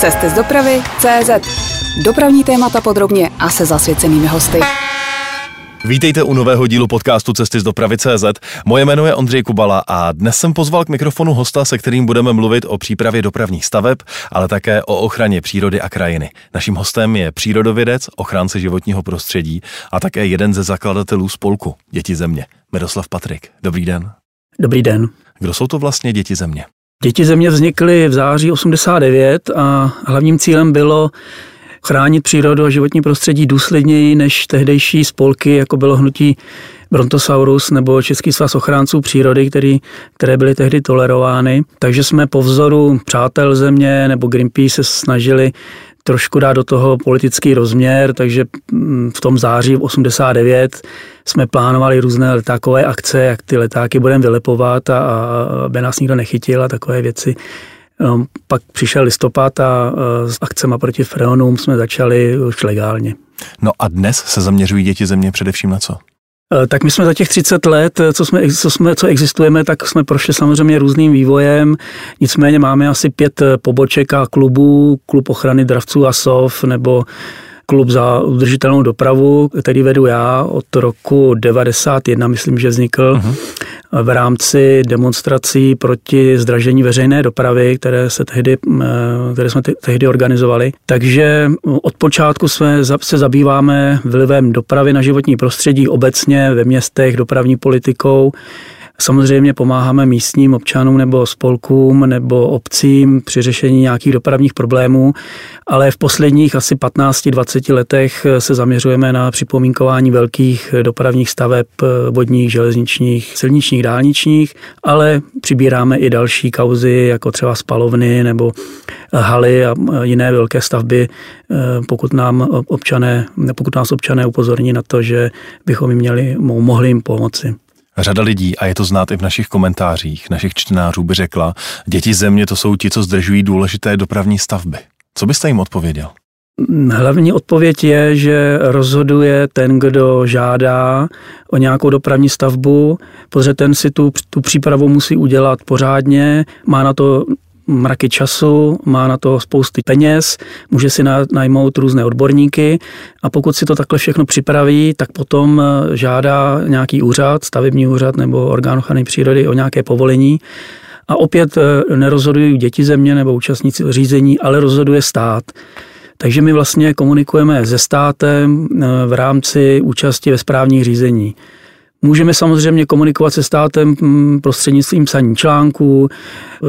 Cesty z dopravy CZ. Dopravní témata podrobně a se zasvěcenými hosty. Vítejte u nového dílu podcastu Cesty z dopravy CZ. Moje jméno je Ondřej Kubala a dnes jsem pozval k mikrofonu hosta, se kterým budeme mluvit o přípravě dopravních staveb, ale také o ochraně přírody a krajiny. Naším hostem je přírodovědec, ochránce životního prostředí a také jeden ze zakladatelů spolku Děti země, Miroslav Patrik. Dobrý den. Dobrý den. Kdo jsou to vlastně Děti země? Děti země vznikly v září 89 a hlavním cílem bylo chránit přírodu a životní prostředí důsledněji než tehdejší spolky, jako bylo hnutí Brontosaurus nebo Český svaz ochránců přírody, který, které byly tehdy tolerovány. Takže jsme po vzoru Přátel země nebo Greenpeace se snažili trošku dát do toho politický rozměr, takže mm, v tom září 89 jsme plánovali různé letákové akce, jak ty letáky budeme vylepovat a, a aby nás nikdo nechytil a takové věci. No, pak přišel listopad a s akcemi proti freonům jsme začali už legálně. No a dnes se zaměřují děti země především na co? E, tak my jsme za těch 30 let, co, jsme, co, jsme, co existujeme, tak jsme prošli samozřejmě různým vývojem. Nicméně máme asi pět poboček a klubů, klub ochrany dravců a sov, nebo klub za udržitelnou dopravu, který vedu já od roku 91, myslím, že vznikl. Uh-huh v rámci demonstrací proti zdražení veřejné dopravy, které, se tehdy, eh, které jsme tehdy organizovali. Takže od počátku jsme se zabýváme vlivem dopravy na životní prostředí obecně ve městech, dopravní politikou, Samozřejmě pomáháme místním občanům nebo spolkům nebo obcím při řešení nějakých dopravních problémů, ale v posledních asi 15-20 letech se zaměřujeme na připomínkování velkých dopravních staveb vodních, železničních, silničních, dálničních, ale přibíráme i další kauzy, jako třeba spalovny nebo haly a jiné velké stavby, pokud nám občané, pokud nás občané upozorní na to, že bychom jim měli, mohli jim pomoci. Řada lidí, a je to znát i v našich komentářích, našich čtenářů, by řekla, děti země to jsou ti, co zdržují důležité dopravní stavby. Co byste jim odpověděl? Hlavní odpověď je, že rozhoduje ten, kdo žádá o nějakou dopravní stavbu, protože ten si tu, tu přípravu musí udělat pořádně, má na to mraky času, má na to spousty peněz, může si najmout různé odborníky a pokud si to takhle všechno připraví, tak potom eh, žádá nějaký úřad, stavební úřad nebo orgán ochrany přírody o nějaké povolení. A opět eh, nerozhodují děti země nebo účastníci řízení, ale rozhoduje stát. Takže my vlastně komunikujeme se státem eh, v rámci účasti ve správních řízení. Můžeme samozřejmě komunikovat se státem mm, prostřednictvím psaní článků,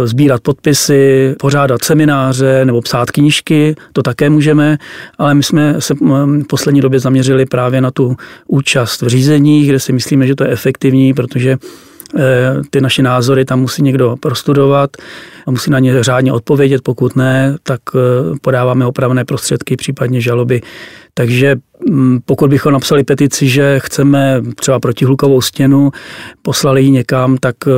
sbírat podpisy, pořádat semináře nebo psát knížky, to také můžeme, ale my jsme se mm, v poslední době zaměřili právě na tu účast v řízeních, kde si myslíme, že to je efektivní, protože ty naše názory tam musí někdo prostudovat a musí na ně řádně odpovědět, pokud ne, tak eh, podáváme opravné prostředky, případně žaloby. Takže mm, pokud bychom napsali petici, že chceme třeba protihlukovou stěnu, poslali ji někam, tak eh,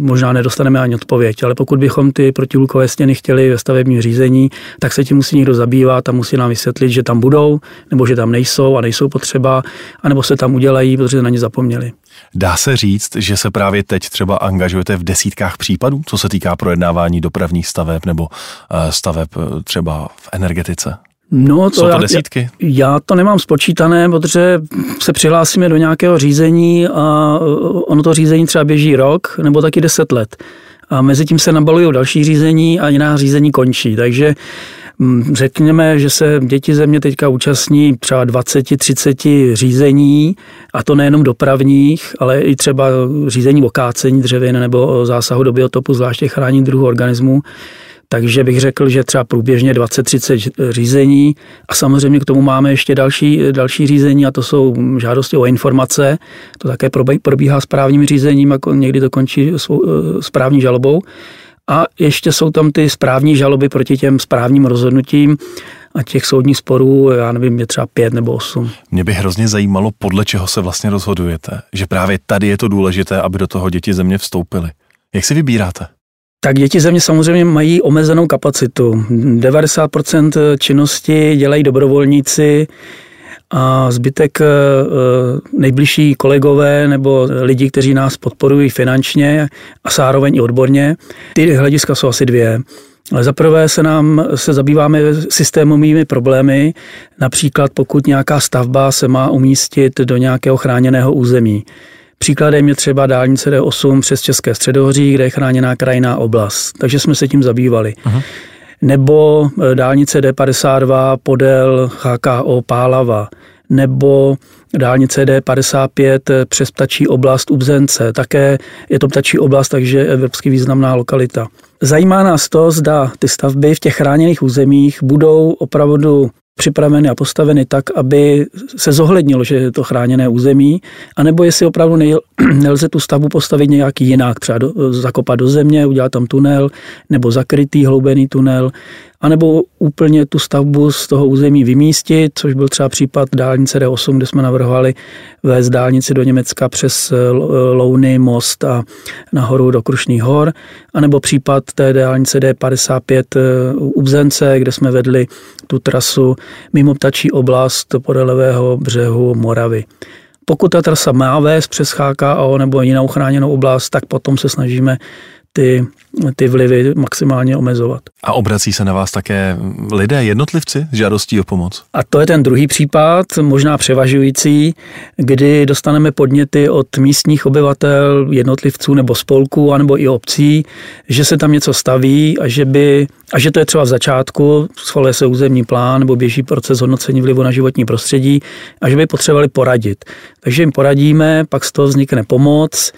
možná nedostaneme ani odpověď. Ale pokud bychom ty protihlukové stěny chtěli ve stavebním řízení, tak se tím musí někdo zabývat a musí nám vysvětlit, že tam budou, nebo že tam nejsou a nejsou potřeba, anebo se tam udělají, protože na ně zapomněli. Dá se říct, že se právě teď třeba angažujete v desítkách případů, co se týká projednávání dopravních staveb nebo eh, staveb eh, třeba v energetice? No, to Jsou to já, desítky? Já to nemám spočítané, protože se přihlásíme do nějakého řízení a eh, ono to řízení třeba běží rok nebo taky deset let. A mezi tím se nabalují další řízení a jiná řízení končí. Takže Mm, řekněme, že se děti země teďka účastní třeba 20-30 řízení, a to nejenom dopravních, ale i třeba řízení o kácení dřevin nebo zásahu do biotopu, zvláště chrání druhů organismů. Takže bych řekl, že třeba průběžně 20-30 řízení a samozřejmě k tomu máme ještě další, další řízení a to jsou žádosti o informace. To také probíhá správním řízením a někdy to končí eh, správní žalobou. A ještě jsou tam ty správní žaloby proti těm správním rozhodnutím a těch soudních sporů, já nevím, je třeba pět nebo osm. Mě by hrozně zajímalo, podle čeho se vlastně rozhodujete. Že právě tady je to důležité, aby do toho děti země vstoupily. Jak si vybíráte? Tak děti země samozřejmě mají omezenou kapacitu. 90% činnosti dělají dobrovolníci, a zbytek eh, eh, nejbližší kolegové nebo lidi, kteří nás podporují finančně a zároveň i odborně. Ty hlediska jsou asi dvě. Ale zaprvé se nám se zabýváme systémovými problémy, například pokud nějaká stavba se má umístit do nějakého chráněného území. Příkladem je třeba dálnice D8 přes České středohoří, kde je chráněná krajinná oblast. Takže jsme se tím zabývali. Uh-huh. Nebo e, dálnice D52 podél HKO Pálava. Nebo dálnice D55 přes ptačí oblast Ubzence. Také je to ptačí oblast, takže evropsky významná lokalita. Zajímá nás to, zda ty stavby v těch chráněných územích budou opravdu připraveny a postaveny tak, aby se zohlednilo, že je to chráněné území, anebo jestli opravdu nelze tu stavbu postavit nějak jinak, třeba do, zakopat do země, udělat tam tunel, nebo zakrytý hloubený tunel, anebo úplně tu stavbu z toho území vymístit, což byl třeba případ dálnice D8, kde jsme navrhovali vést dálnici do Německa přes eh, Louny, most a nahoru do Krušných hor, anebo případ té dálnice D55 eh, u Bzence, kde jsme vedli tu trasu mimo ptačí oblast podle levého břehu Moravy. Pokud ta trasa má vést přes HKO nebo jinou chráněnou oblast, tak potom se snažíme ty, ty vlivy maximálně omezovat. A obrací se na vás také lidé, jednotlivci s žádostí o pomoc? A to je ten druhý případ, možná převažující, kdy dostaneme podněty od místních obyvatel, jednotlivců nebo spolků, anebo i obcí, že se tam něco staví a že, by, a že to je třeba v začátku, schvaluje se územní plán nebo běží proces hodnocení vlivu na životní prostředí a že by potřebovali poradit. Takže jim poradíme, pak z toho vznikne pomoc,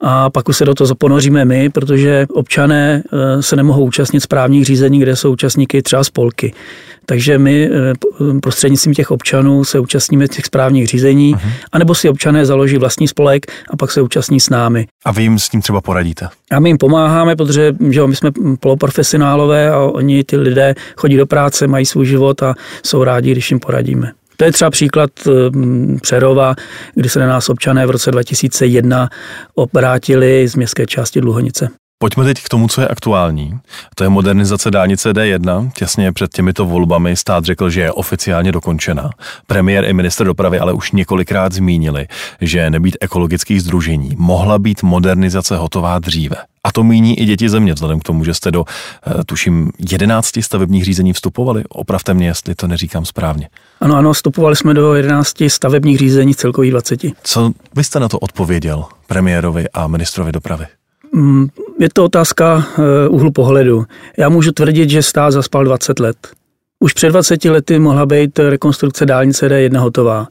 a pak už se do toho ponoříme my, protože občané eh, se nemohou účastnit správních řízení, kde jsou účastníky třeba spolky. Takže my eh, prostřednictvím těch občanů se účastníme těch správních řízení, uh-huh. anebo si občané založí vlastní spolek a pak se účastní s námi. A vy jim s tím třeba poradíte? A my jim pomáháme, protože že my jsme poloprofesionálové a oni, ty lidé, chodí do práce, mají svůj život a jsou rádi, když jim poradíme. To je třeba příklad eh, Přerova, kdy se na nás občané v roce 2001 obrátili z městské části Dluhonice. Pojďme teď k tomu, co je aktuální. To je modernizace dálnice D1. Těsně před těmito volbami stát řekl, že je oficiálně dokončena. Premiér i minister dopravy ale už několikrát zmínili, že nebýt ekologických združení mohla být modernizace hotová dříve. A to míní i děti země, vzhledem k tomu, že jste do, eh, tuším, 11 stavebních řízení vstupovali. Opravte mě, jestli to neříkám správně. Ano, ano, vstupovali jsme do 11 stavebních řízení, celkových 20. Co byste na to odpověděl premiérovi a ministrovi dopravy? Mm, je to otázka eh, úhlu pohledu. Já můžu tvrdit, že stát zaspal 20 let. Už před 20 lety mohla být rekonstrukce dálnice D1 hotová.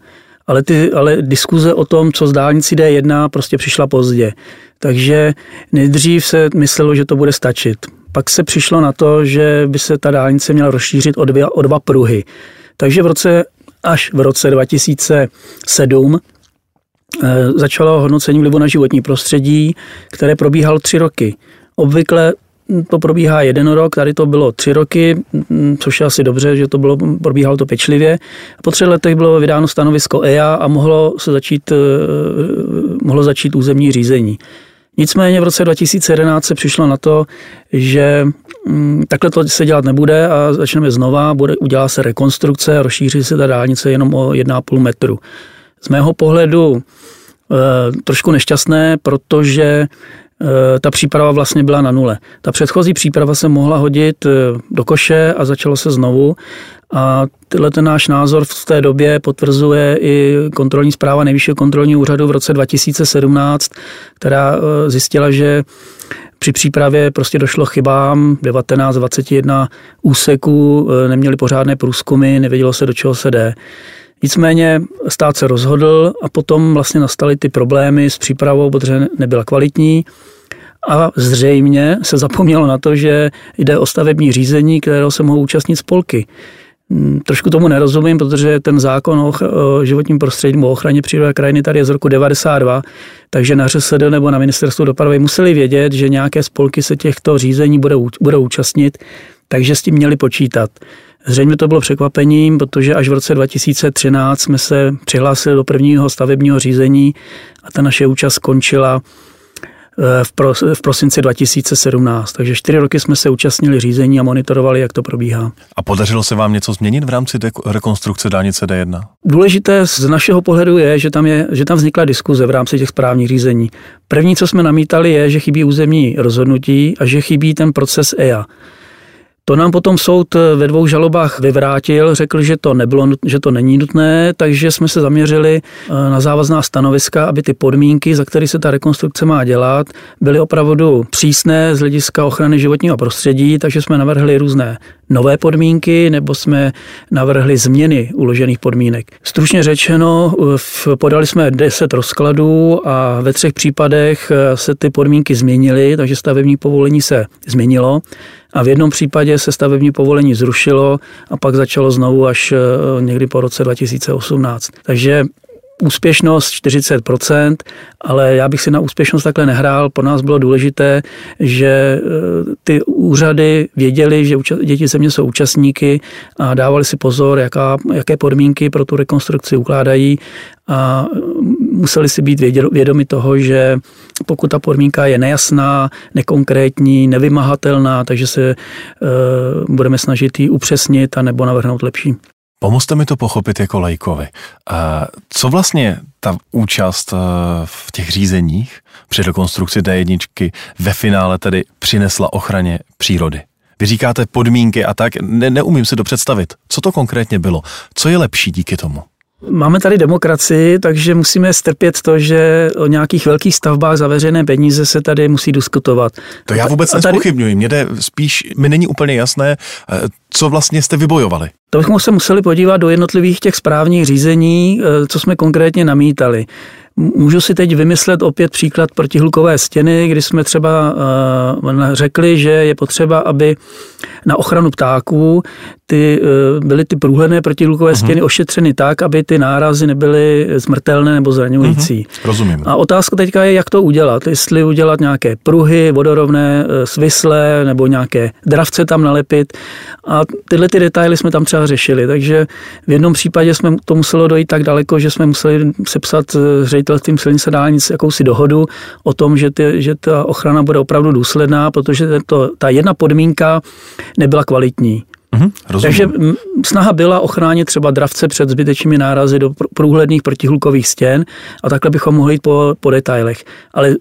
Ale, ty, ale diskuze o tom, co z dálnici D1, prostě přišla pozdě. Takže nejdřív se myslelo, že to bude stačit. Pak se přišlo na to, že by se ta dálnice měla rozšířit o, dvě, o dva pruhy. Takže v roce, až v roce 2007 eh, začalo hodnocení vlivu na životní prostředí, které probíhalo tři roky. Obvykle to probíhá jeden rok, tady to bylo tři roky, což je asi dobře, že to bylo, probíhalo to pečlivě. Po třech letech bylo vydáno stanovisko EIA a mohlo, se začít, eh, mohlo začít územní řízení. Nicméně v roce 2011 se přišlo na to, že mm, takhle to se dělat nebude a začneme znova, bude, udělá se rekonstrukce a rozšíří se ta dálnice jenom o 1,5 metru. Z mého pohledu e, trošku nešťastné, protože ta příprava vlastně byla na nule. Ta předchozí příprava se mohla hodit e, do koše a začalo se znovu a tyhle ten náš názor v té době potvrzuje i kontrolní zpráva Nejvyššího kontrolního úřadu v roce 2017, která eh, zjistila, že při přípravě prostě došlo chybám, 19-21 úseků, eh, neměli pořádné průzkumy, nevědělo se, do čeho se jde. Nicméně stát se rozhodl a potom vlastně nastaly ty problémy s přípravou, protože nebyla kvalitní. A zřejmě se zapomnělo na to, že jde o stavební řízení, kterého se mohou účastnit spolky. Mm, trošku tomu nerozumím, protože ten zákon o životním prostředí o ochraně přírody a krajiny tady je z roku 92, takže na ŘSD nebo na ministerstvu dopravy museli vědět, že nějaké spolky se těchto řízení budou, budou účastnit, takže s tím měli počítat. Zřejmě to bylo překvapením, protože až v roce 2013 jsme se přihlásili do prvního stavebního řízení a ta naše účast skončila Eh, v, pro, v prosinci 2017. Takže čtyři roky jsme se účastnili řízení a monitorovali, jak to probíhá. A podařilo se vám něco změnit v rámci rekonstrukce dálnice D1? Důležité z našeho pohledu je, že tam, je, že tam vznikla diskuze v rámci těch správních řízení. První, co jsme namítali, je, že chybí územní rozhodnutí a že chybí ten proces EIA. To nám potom soud ve dvou žalobách vyvrátil, řekl, že to nebylo, že to není nutné, takže jsme se zaměřili eh, na závazná stanoviska, aby ty podmínky, za které se ta rekonstrukce má dělat, byly opravdu přísné z hlediska ochrany životního prostředí, takže jsme navrhli různé nové podmínky nebo jsme navrhli změny uložených podmínek. Stručně řečeno, podali jsme 10 rozkladů a ve třech případech eh, se ty podmínky změnily, takže stavební povolení se změnilo a v jednom případě se stavební povolení zrušilo a pak začalo znovu až eh, někdy po roce 2018. Takže úspěšnost 40%, ale já bych si na úspěšnost takhle nehrál. Pro nás bylo důležité, že e, ty úřady věděli, že děti země jsou účastníky a dávali si pozor, jaká, jaké podmínky pro tu rekonstrukci ukládají a museli si být vědomi toho, že pokud ta podmínka je nejasná, nekonkrétní, nevymahatelná, takže se uh, budeme snažit ji upřesnit a nebo navrhnout lepší. Pomozte mi to pochopit jako lajkovi. Co vlastně ta účast eh, v těch řízeních při rekonstrukci D1 ve finále tedy přinesla ochraně přírody? Vy říkáte podmínky a tak, ne, neumím si to představit. Co to konkrétně bylo? Co je lepší díky tomu? Máme tady demokracii, takže musíme strpět to, že o nějakých velkých stavbách za veřejné peníze se tady musí diskutovat. To já vůbec nespochybnuji. Mně jde spíš, mi není úplně jasné, eh, co vlastně jste vybojovali. To bychom se museli podívat do jednotlivých těch správních řízení, eh, co jsme konkrétně namítali. Můžu si teď vymyslet opět příklad protihlukové stěny, kdy jsme třeba uh, řekli, že je potřeba, aby na ochranu ptáků ty, uh, byly ty průhledné protihlukové uh-huh. stěny ošetřeny tak, aby ty nárazy nebyly zmrtelné nebo zraňující. Uh-huh. Rozumím. A otázka teďka je, jak to udělat. Jestli udělat nějaké pruhy vodorovné, uh, svislé nebo nějaké dravce tam nalepit. A tyhle ty detaily jsme tam třeba řešili. Takže v jednom případě jsme to muselo dojít tak daleko, že jsme museli sepsat ředit ředitelstvím silnice dálnic jakousi dohodu o tom, že, ty, že ta ochrana bude opravdu důsledná, protože to, ta jedna podmínka nebyla kvalitní. Mm-hmm, Takže snaha byla ochránit třeba dravce před zbytečnými nárazy do průhledných protihlukových stěn a takhle bychom mohli jít po, po detailech. Ale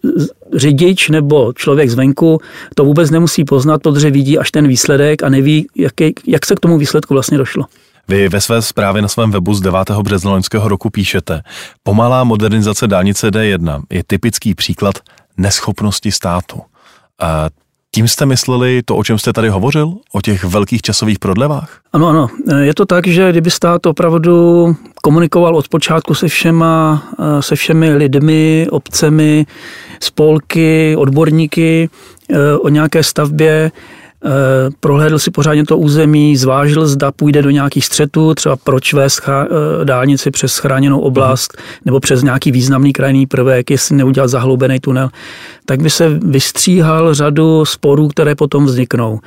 řidič nebo člověk zvenku to vůbec nemusí poznat, protože vidí až ten výsledek a neví, jak, jak se k tomu výsledku vlastně došlo. Vy ve své zprávě na svém webu z 9. března loňského roku píšete, pomalá modernizace dálnice D1 je typický příklad neschopnosti státu. A tím jste mysleli to, o čem jste tady hovořil? O těch velkých časových prodlevách? Ano, ano. Je to tak, že kdyby stát opravdu komunikoval od počátku se všema, se všemi lidmi, obcemi, spolky, odborníky eh, o nějaké stavbě, prohlédl si pořádně to území, zvážil, zda půjde do nějakých střetů, třeba proč vést eh, dálnici přes chráněnou oblast uh-huh. nebo přes nějaký významný krajný prvek, jestli neudělat zahloubený tunel, tak by se vystříhal řadu sporů, které potom vzniknou.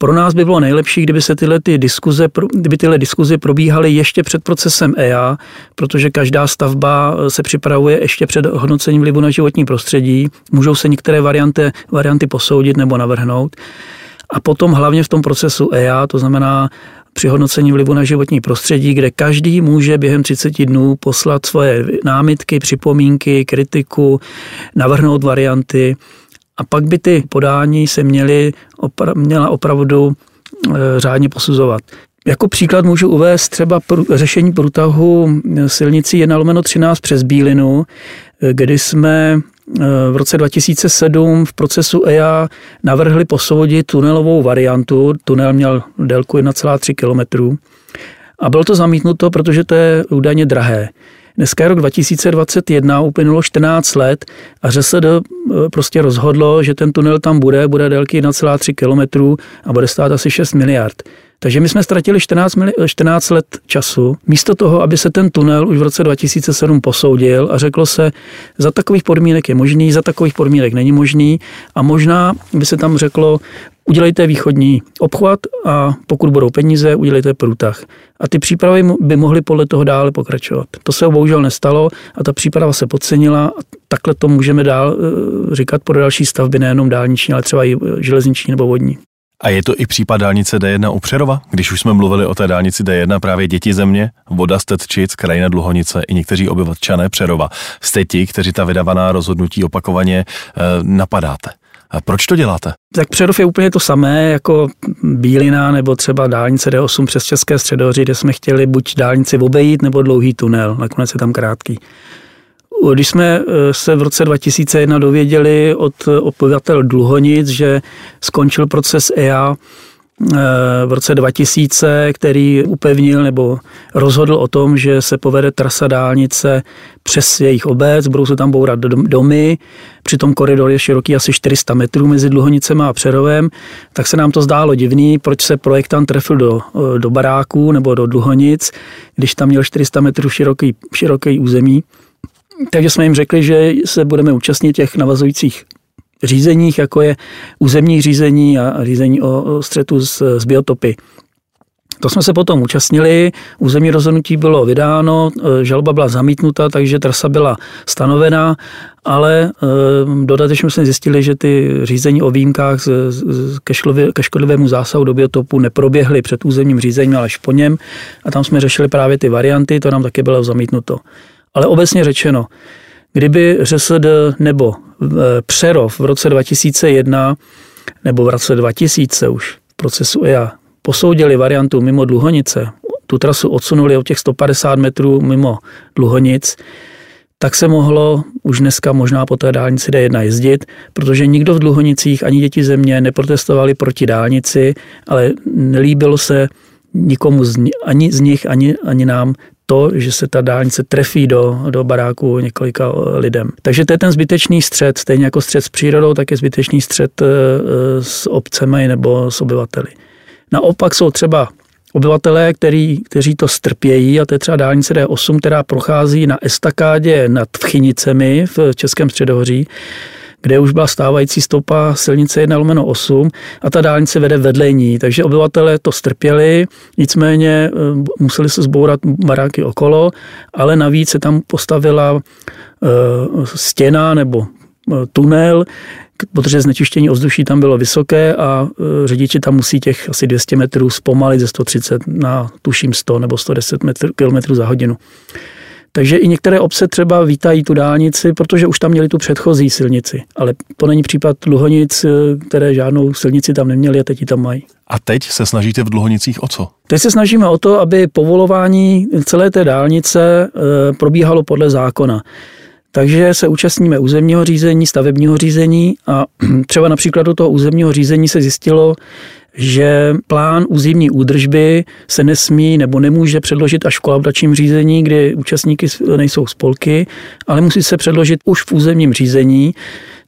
Pro nás by bylo nejlepší, kdyby se tyhle ty diskuze, kdyby tyhle diskuze probíhaly ještě před procesem EIA, protože každá stavba eh, se připravuje ještě před hodnocením vlivu na životní prostředí. Můžou se některé varianty, varianty posoudit nebo navrhnout. A potom hlavně v tom procesu EIA, to znamená při hodnocení vlivu na životní prostředí, kde každý může během 30 dnů poslat svoje námitky, připomínky, kritiku, navrhnout varianty a pak by ty podání se měly opra- měla opravdu e, řádně posuzovat. Jako příklad můžu uvést třeba pr- řešení průtahu silnici 1 lomeno 13 přes Bílinu, e, kdy jsme v roce 2007 v procesu EIA navrhli posoudit tunelovou variantu. Tunel měl délku 1,3 km. A bylo to zamítnuto, protože to je údajně drahé. Dneska je rok 2021, uplynulo 14 let a ŘSD eh, prostě rozhodlo, že ten tunel tam bude, bude délky 1,3 km a bude stát asi 6 miliard. Takže my jsme ztratili 14, 14 let času, místo toho, aby se ten tunel už v roce 2007 posoudil a řeklo se, za takových podmínek je možný, za takových podmínek není možný a možná by se tam řeklo, udělejte východní obchvat a pokud budou peníze, udělejte průtah. A ty přípravy by mohly podle toho dále pokračovat. To se bohužel nestalo a ta příprava se podcenila a takhle to můžeme dál eh, říkat pro další stavby, nejenom dálniční, ale třeba i železniční nebo vodní. A je to i případ dálnice D1 u Přerova? Když už jsme mluvili o té dálnici D1, právě děti země, voda Stetčic, krajina Dluhonice i někteří obyvatčané Přerova. Jste ti, kteří ta vydávaná rozhodnutí opakovaně e, napadáte. A proč to děláte? Tak Přerov je úplně to samé jako Bílina nebo třeba dálnice D8 přes České středohoří, kde jsme chtěli buď dálnici obejít nebo dlouhý tunel, nakonec je tam krátký. Když jsme eh, se v roce 2001 dověděli od obyvatel Dluhonic, že skončil proces EA eh, v roce 2000, který upevnil nebo rozhodl o tom, že se povede trasa dálnice přes jejich obec, budou se tam bourat domy, přitom koridor je široký asi 400 metrů mezi Dluhonicem a Přerovem, tak se nám to zdálo divný, proč se projektant trefil do, eh, do baráků nebo do Dluhonic, když tam měl 400 metrů široký, široký území. Takže jsme jim řekli, že se budeme účastnit těch navazujících řízeních, jako je územní řízení a řízení o střetu s, s biotopy. To jsme se potom účastnili, územní rozhodnutí bylo vydáno, e, žalba byla zamítnuta, takže trasa byla stanovena, ale e, dodatečně jsme zjistili, že ty řízení o výjimkách ke škodlivému zásahu do biotopu neproběhly před územním řízením, ale až po něm. A tam jsme řešili právě ty varianty, to nám také bylo zamítnuto. Ale obecně řečeno, kdyby ŘSD nebo e, Přerov v roce 2001 nebo v roce 2000 už v procesu EA posoudili variantu mimo Dluhonice, tu trasu odsunuli o těch 150 metrů mimo Dluhonic, tak se mohlo už dneska možná po té dálnici D1 jezdit, protože nikdo v Dluhonicích ani děti země neprotestovali proti dálnici, ale nelíbilo se nikomu z, ani z nich, ani, ani nám to, že se ta dálnice trefí do, do baráku několika eh, lidem. Takže to je ten zbytečný střed, stejně jako střed s přírodou, tak je zbytečný střed eh, s obcemi nebo s obyvateli. Naopak jsou třeba obyvatelé, který, kteří to strpějí, a to je třeba dálnice D8, která prochází na estakádě nad Vchynicemi v Českém středohoří, kde už byla stávající stopa silnice 1 lomeno 8 a ta dálnice vede vedle ní, takže obyvatelé to strpěli, nicméně eh, museli se zbourat baráky okolo, ale navíc se tam postavila eh, stěna nebo eh, tunel, protože znečištění ovzduší tam bylo vysoké a řidiči tam musí těch asi 200 metrů zpomalit ze 130 na tuším 100 nebo 110 metr, km za hodinu. Takže i některé obce třeba vítají tu dálnici, protože už tam měli tu předchozí silnici. Ale to není případ Dluhonic, které žádnou silnici tam neměli a teď ji tam mají. A teď se snažíte v Dluhonicích o co? Teď se snažíme o to, aby povolování celé té dálnice eh, probíhalo podle zákona. Takže se účastníme územního řízení, stavebního řízení a třeba například do toho územního řízení se zjistilo, že plán územní údržby se nesmí nebo nemůže předložit až v kolaudačním řízení, kdy účastníky nejsou spolky, ale musí se předložit už v územním řízení.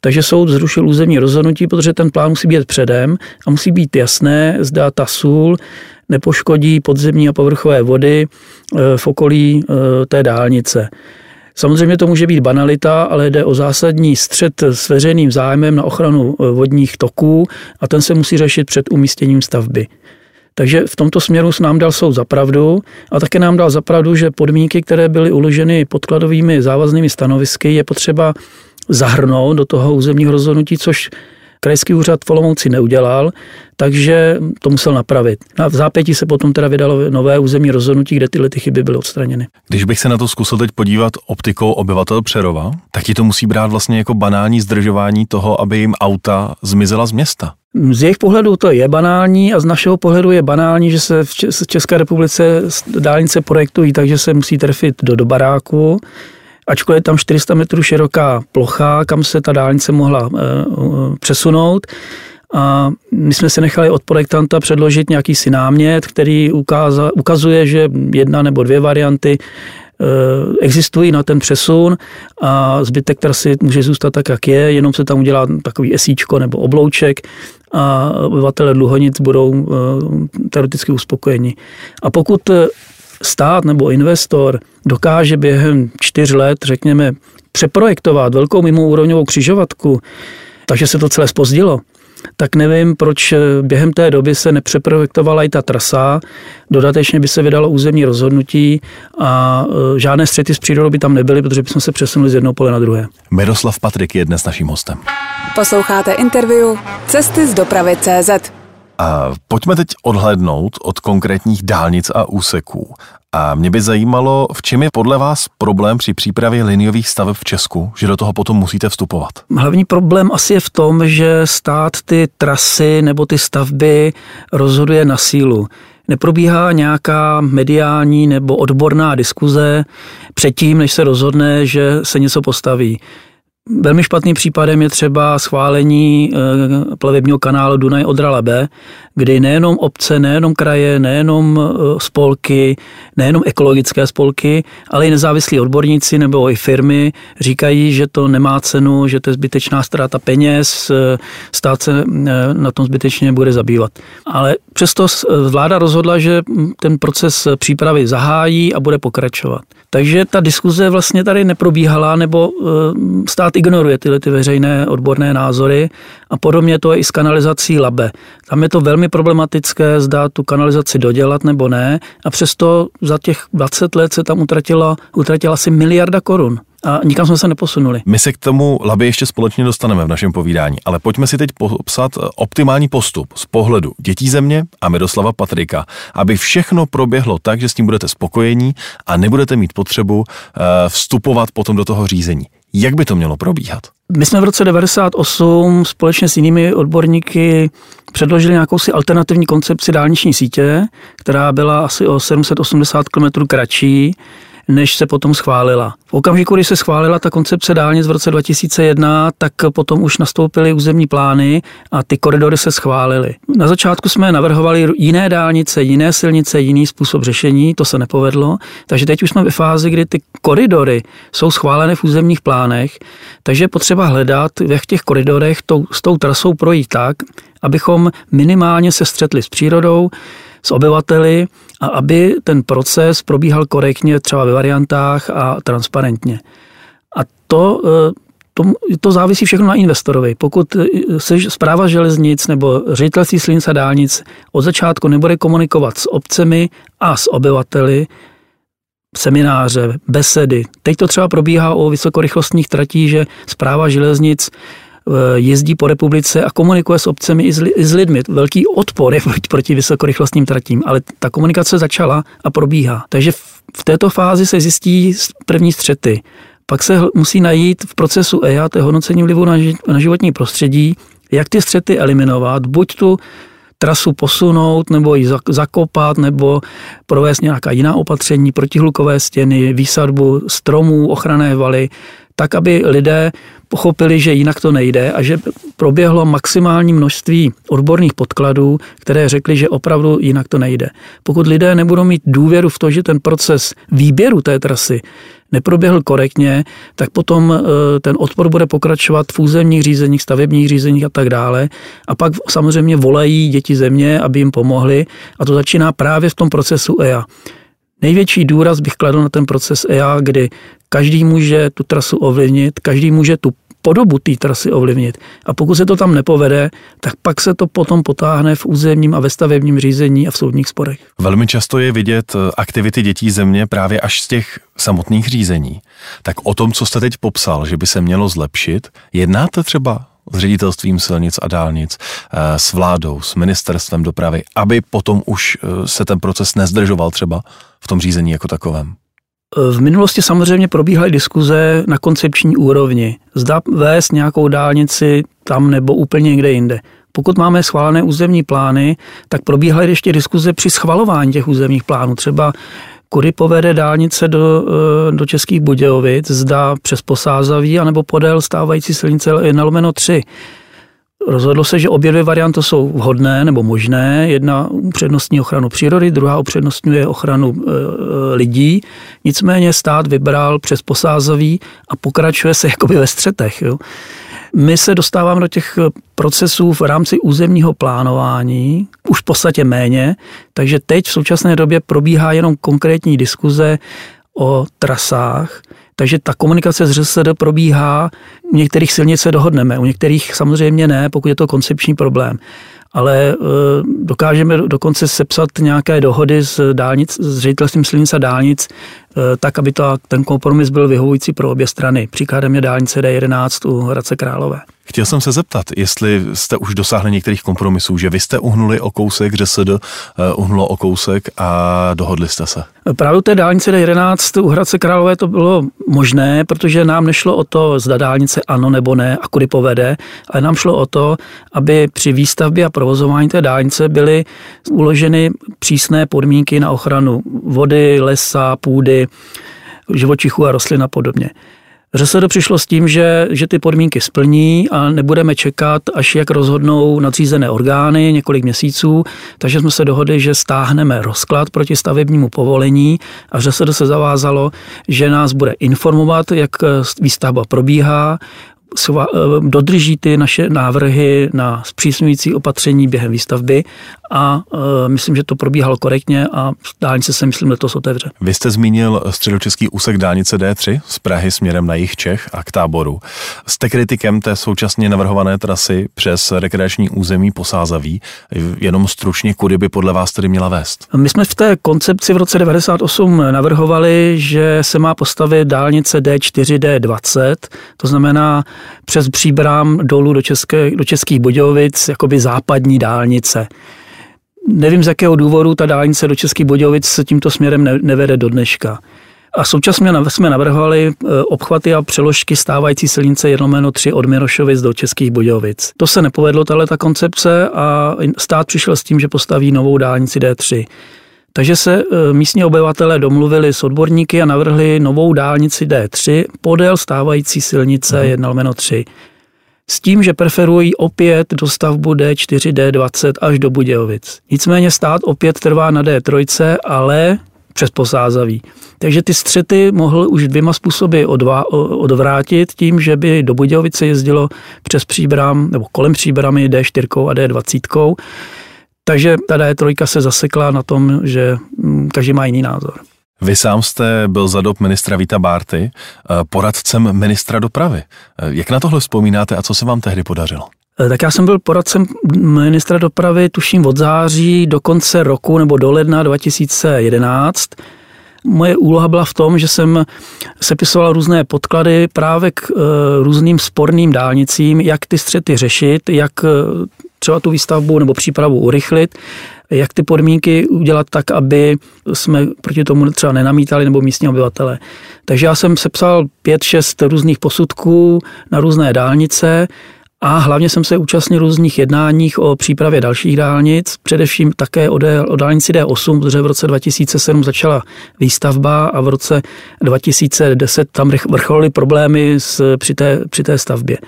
Takže soud zrušil územní rozhodnutí, protože ten plán musí být předem a musí být jasné, zda ta sůl nepoškodí podzemní a povrchové vody eh, v okolí eh, té dálnice. Samozřejmě to může být banalita, ale jde o zásadní střed s veřejným zájmem na ochranu e, vodních toků a ten se musí řešit před umístěním stavby. Takže v tomto směru nám dal soud zapravdu a také nám dal zapravdu, že podmínky, které byly uloženy podkladovými závaznými stanovisky, je potřeba zahrnout do toho územního rozhodnutí, což Krajský úřad v Olomouci neudělal, takže to musel napravit. A v zápětí se potom teda vydalo nové územní rozhodnutí, kde tyhle ty chyby byly odstraněny. Když bych se na to zkusil teď podívat optikou obyvatel Přerova, tak ti to musí brát vlastně jako banální zdržování toho, aby jim auta zmizela z města. Z jejich pohledu to je banální a z našeho pohledu je banální, že se v České republice dálnice projektují takže se musí trefit do, do baráku, ačkoliv je tam 400 metrů široká plocha, kam se ta dálnice mohla eh, přesunout. A my jsme se nechali od projektanta předložit nějaký si námět, který ukáza, ukazuje, že jedna nebo dvě varianty eh, existují na ten přesun a zbytek trasy může zůstat tak, jak je, jenom se tam udělá takový esíčko nebo oblouček a obyvatele Dluhonic budou eh, teoreticky uspokojeni. A pokud stát nebo investor dokáže během čtyř let, řekněme, přeprojektovat velkou mimoúrovňovou křižovatku, takže se to celé spozdilo, tak nevím, proč během té doby se nepřeprojektovala i ta trasa, dodatečně by se vydalo územní rozhodnutí a e, žádné střety s přírodou by tam nebyly, protože bychom se přesunuli z jednoho pole na druhé. Miroslav Patrik je dnes naším hostem. Posloucháte interview Cesty z dopravy CZ. A pojďme teď odhlednout od konkrétních dálnic a úseků. A mě by zajímalo, v čem je podle vás problém při přípravě liniových staveb v Česku, že do toho potom musíte vstupovat? Hlavní problém asi je v tom, že stát ty trasy nebo ty stavby rozhoduje na sílu neprobíhá nějaká mediální nebo odborná diskuze předtím, než se rozhodne, že se něco postaví. Velmi špatným případem je třeba schválení eh, plavebního kanálu Dunaj Odra Labe, kdy nejenom obce, nejenom kraje, nejenom eh, spolky, nejenom ekologické spolky, ale i nezávislí odborníci nebo i firmy říkají, že to nemá cenu, že to je zbytečná ztráta peněz, eh, stát se na tom zbytečně bude zabývat. Ale přesto vláda rozhodla, že ten proces přípravy zahájí a bude pokračovat. Takže ta diskuze vlastně tady neprobíhala, nebo stát ignoruje tyhle ty veřejné odborné názory a podobně to je i s kanalizací Labe. Tam je to velmi problematické, zdá tu kanalizaci dodělat nebo ne a přesto za těch 20 let se tam utratila, utratila asi miliarda korun a nikam jsme se neposunuli. My se k tomu laby ještě společně dostaneme v našem povídání, ale pojďme si teď popsat optimální postup z pohledu dětí země a Miroslava Patrika, aby všechno proběhlo tak, že s tím budete spokojení a nebudete mít potřebu eh, vstupovat potom do toho řízení. Jak by to mělo probíhat? My jsme v roce 98 společně s jinými odborníky předložili nějakou si alternativní koncepci dálniční sítě, která byla asi o 780 km kratší, než se potom schválila. V okamžiku, kdy se schválila ta koncepce dálnic v roce 2001, tak potom už nastoupily územní plány a ty koridory se schválily. Na začátku jsme navrhovali jiné dálnice, jiné silnice, jiný způsob řešení, to se nepovedlo, takže teď už jsme ve fázi, kdy ty koridory jsou schválené v územních plánech, takže je potřeba hledat, jak v těch koridorech tou, s tou trasou projít tak, abychom minimálně se střetli s přírodou, s obyvateli a aby ten proces probíhal korektně třeba ve variantách a transparentně. A to, eh, to, to závisí všechno na investorovi. Pokud eh, se zpráva železnic nebo ředitelství silnic a dálnic od začátku nebude komunikovat s obcemi a s obyvateli, semináře, besedy. Teď to třeba probíhá o vysokorychlostních tratí, že zpráva železnic jezdí po republice a komunikuje s obcemi i s, i s lidmi. Velký odpor je proti vysokorychlostním tratím, ale ta komunikace začala a probíhá. Takže v této fázi se zjistí první střety. Pak se musí najít v procesu EIA, to je hodnocení vlivu na životní prostředí, jak ty střety eliminovat, buď tu trasu posunout, nebo ji zakopat, nebo provést nějaká jiná opatření, protihlukové stěny, výsadbu stromů, ochranné valy, tak, aby lidé pochopili, že jinak to nejde a že proběhlo maximální množství odborných podkladů, které řekly, že opravdu jinak to nejde. Pokud lidé nebudou mít důvěru v to, že ten proces výběru té trasy neproběhl korektně, tak potom e, ten odpor bude pokračovat v územních řízeních, stavebních řízeních a tak dále. A pak samozřejmě volají děti země, aby jim pomohli a to začíná právě v tom procesu EIA. Největší důraz bych kladl na ten proces EIA, kdy každý může tu trasu ovlivnit, každý může tu podobu té trasy ovlivnit. A pokud se to tam nepovede, tak pak se to potom potáhne v územním a ve stavebním řízení a v soudních sporech. Velmi často je vidět eh, aktivity dětí země právě až z těch samotných řízení. Tak o tom, co jste teď popsal, že by se mělo zlepšit, jednáte třeba s ředitelstvím silnic a dálnic, eh, s vládou, s ministerstvem dopravy, aby potom už eh, se ten proces nezdržoval třeba v tom řízení jako takovém? V minulosti samozřejmě probíhaly diskuze na koncepční úrovni. Zda vést nějakou dálnici tam nebo úplně někde jinde. Pokud máme schválené územní plány, tak probíhaly ještě diskuze při schvalování těch územních plánů. Třeba kudy povede dálnice do, eh, do Českých Budějovic, zda přes Posázaví, anebo podél stávající silnice 1 lomeno 3. Rozhodlo se, že obě dvě varianty jsou vhodné nebo možné. Jedna upřednostní ochranu přírody, druhá upřednostňuje ochranu e, lidí. Nicméně stát vybral přes posázaví a pokračuje se jakoby ve střetech. Jo. My se dostáváme do těch procesů v rámci územního plánování, už v podstatě méně, takže teď v současné době probíhá jenom konkrétní diskuze o trasách, takže ta komunikace s ŘSD probíhá, u některých silnic se dohodneme, u některých samozřejmě ne, pokud je to koncepční problém. Ale e, dokážeme dokonce sepsat nějaké dohody s, dálnic, s ředitelstvím silnic a dálnic tak, aby to, ten kompromis byl vyhovující pro obě strany. Příkladem je dálnice D11 u Hradce Králové. Chtěl jsem se zeptat, jestli jste už dosáhli některých kompromisů, že vy jste uhnuli o kousek, že SD uh, uhnulo o kousek a dohodli jste se. Právě u té dálnice D11 u Hradce Králové to bylo možné, protože nám nešlo o to, zda dálnice ano nebo ne a kudy povede, ale nám šlo o to, aby při výstavbě a provozování té dálnice byly uloženy přísné podmínky na ochranu vody, lesa, půdy, živočichů a rostlin a podobně. ŘSD přišlo s tím, že, že ty podmínky splní a nebudeme čekat, až jak rozhodnou nadřízené orgány několik měsíců, takže jsme se dohodli, že stáhneme rozklad proti stavebnímu povolení a ŘSD se zavázalo, že nás bude informovat, jak výstavba probíhá, Eh, dodrží ty naše návrhy na zpřísňující opatření během výstavby a eh, myslím, že to probíhalo korektně a dálnice se myslím letos otevře. Vy jste zmínil středočeský úsek dálnice D3 z Prahy směrem na jih Čech a k táboru. Jste kritikem té současně navrhované trasy přes rekreační území Posázaví. Jenom stručně, kudy by podle vás tedy měla vést? My jsme v té koncepci v roce 98 navrhovali, že se má postavit dálnice D4, D20, to znamená přes Příbrám dolů do, České, do Českých Budějovic, jakoby západní dálnice. Nevím, z jakého důvodu ta dálnice do Českých Budějovic se tímto směrem ne, nevede do dneška. A současně jsme navrhovali e, obchvaty a přeložky stávající silnice 1 3 od Mirošovic do Českých Budějovic. To se nepovedlo, tahle ta koncepce a stát přišel s tím, že postaví novou dálnici D3. Takže se e, místní obyvatelé domluvili s odborníky a navrhli novou dálnici D3 podél stávající silnice 1 mhm. 3 s tím, že preferují opět dostavbu D4, D20 až do Budějovic. Nicméně stát opět trvá na D3, ale přes posázaví. Takže ty střety mohl už dvěma způsoby odvá, odvrátit tím, že by do Budějovice jezdilo přes příbram nebo kolem příbramy D4 a D20 takže ta D3 se zasekla na tom, že mm, každý má jiný názor. Vy sám jste byl za dob ministra Víta Bárty eh, poradcem ministra dopravy. Eh, jak na tohle vzpomínáte a co se vám tehdy podařilo? Eh, tak já jsem byl poradcem ministra dopravy, tuším od září do konce roku nebo do ledna 2011. Moje úloha byla v tom, že jsem sepisoval různé podklady právě k různým sporným dálnicím, jak ty střety řešit, jak třeba tu výstavbu nebo přípravu urychlit, jak ty podmínky udělat tak, aby jsme proti tomu třeba nenamítali nebo místní obyvatele. Takže já jsem sepsal pět, šest různých posudků na různé dálnice a hlavně jsem se účastnil různých jednáních o přípravě dalších dálnic, především také o, D, o dálnici D8, protože v roce 2007 začala výstavba a v roce 2010 tam vrcholily problémy s, při, té, při té stavbě.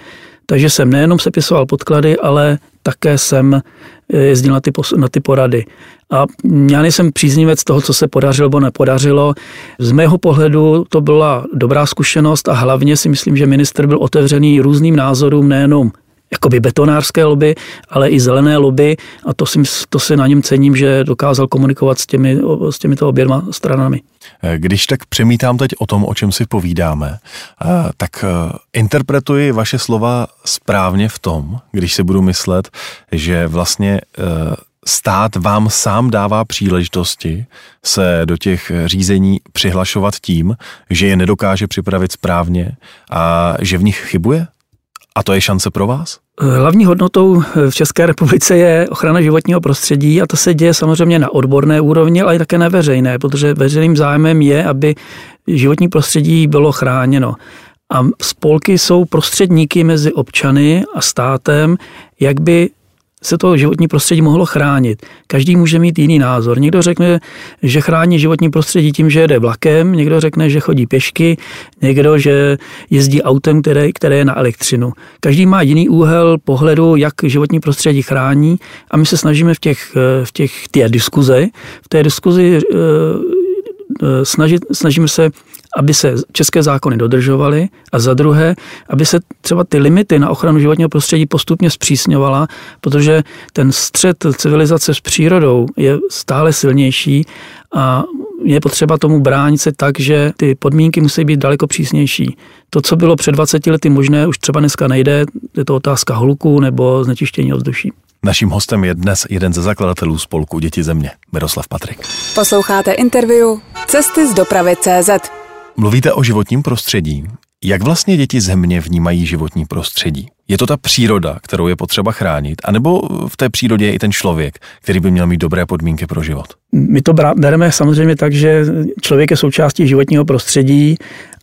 Takže jsem nejenom sepisoval podklady, ale také jsem eh, jezdil na ty, na ty porady. A já nejsem příznivec toho, co se podařilo nebo nepodařilo. Z mého pohledu to byla dobrá zkušenost a hlavně si myslím, že minister byl otevřený různým názorům, nejenom jakoby betonářské lobby, ale i zelené lobby a to si, to si na něm cením, že dokázal komunikovat s, těmi, s těmito oběma stranami. Když tak přemítám teď o tom, o čem si povídáme, tak interpretuji vaše slova správně v tom, když si budu myslet, že vlastně stát vám sám dává příležitosti se do těch řízení přihlašovat tím, že je nedokáže připravit správně a že v nich chybuje? A to je šance pro vás? Hlavní hodnotou v České republice je ochrana životního prostředí a to se děje samozřejmě na odborné úrovni, ale i také na veřejné, protože veřejným zájmem je, aby životní prostředí bylo chráněno. A spolky jsou prostředníky mezi občany a státem, jak by se to životní prostředí mohlo chránit. Každý může mít jiný názor. Někdo řekne, že chrání životní prostředí tím, že jede vlakem, někdo řekne, že chodí pěšky, někdo, že jezdí autem, které, které je na elektřinu. Každý má jiný úhel pohledu, jak životní prostředí chrání a my se snažíme v těch, v těch té diskuze, v té diskuzi eh, eh, snažit, snažíme se aby se české zákony dodržovaly a za druhé, aby se třeba ty limity na ochranu životního prostředí postupně zpřísňovala, protože ten střed civilizace s přírodou je stále silnější a je potřeba tomu bránit se tak, že ty podmínky musí být daleko přísnější. To, co bylo před 20 lety možné, už třeba dneska nejde, je to otázka hluku nebo znečištění ovzduší. Naším hostem je dnes jeden ze zakladatelů spolku Děti země, Miroslav Patrik. Posloucháte interview Cesty z dopravy CZ. Mluvíte o životním prostředí. Jak vlastně děti země vnímají životní prostředí? Je to ta příroda, kterou je potřeba chránit, anebo v té přírodě je i ten člověk, který by měl mít dobré podmínky pro život? My to bereme samozřejmě tak, že člověk je součástí životního prostředí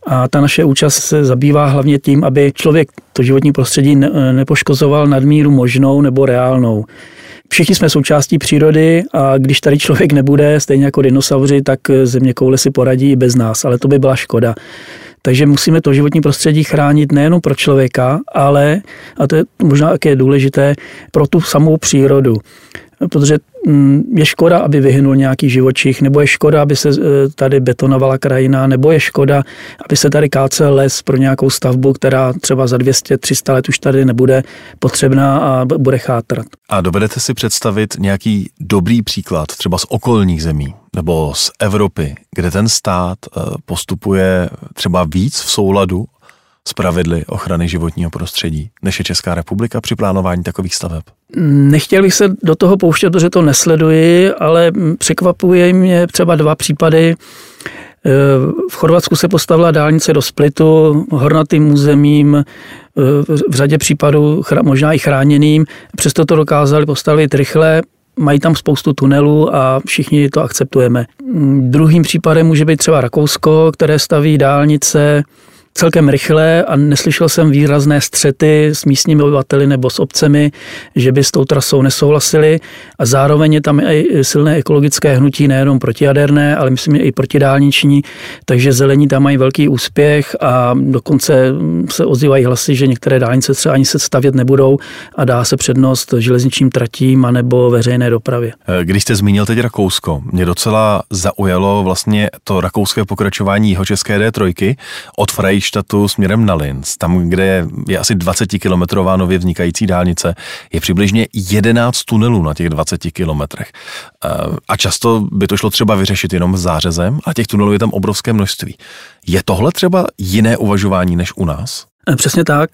a ta naše účast se zabývá hlavně tím, aby člověk to životní prostředí nepoškozoval nadmíru možnou nebo reálnou. Všichni jsme součástí přírody a když tady člověk nebude, stejně jako dinosauři, tak země koule si poradí i bez nás, ale to by byla škoda. Takže musíme to životní prostředí chránit nejen pro člověka, ale, a to je možná také důležité, pro tu samou přírodu protože mm, je škoda, aby vyhynul nějaký živočich, nebo je škoda, aby se e, tady betonovala krajina, nebo je škoda, aby se tady kácel les pro nějakou stavbu, která třeba za 200-300 let už tady nebude potřebná a bude chátrat. A dovedete si představit nějaký dobrý příklad třeba z okolních zemí nebo z Evropy, kde ten stát e, postupuje třeba víc v souladu s pravidly ochrany životního prostředí, než je Česká republika při plánování takových staveb? Nechtěl bych se do toho pouštět, protože to nesleduji, ale překvapuje mě třeba dva případy. V Chorvatsku se postavila dálnice do Splitu hornatým územím, v řadě případů možná i chráněným. Přesto to dokázali postavit rychle, mají tam spoustu tunelů a všichni to akceptujeme. Druhým případem může být třeba Rakousko, které staví dálnice celkem rychle a neslyšel jsem výrazné střety s místními obyvateli nebo s obcemi, že by s tou trasou nesouhlasili. A zároveň je tam i silné ekologické hnutí, nejenom protijaderné, ale myslím i protidálniční, takže zelení tam mají velký úspěch a dokonce se ozývají hlasy, že některé dálnice třeba ani se stavět nebudou a dá se přednost železničním tratím anebo veřejné dopravě. Když jste zmínil teď Rakousko, mě docela zaujalo vlastně to rakouské pokračování jeho české D3 od Fraj Freištatu směrem na Linz, tam, kde je asi 20-kilometrová nově vznikající dálnice, je přibližně 11 tunelů na těch 20 kilometrech. Eh, a často by to šlo třeba vyřešit jenom zářezem a těch tunelů je tam obrovské množství. Je tohle třeba jiné uvažování než u nás? Eh, přesně tak.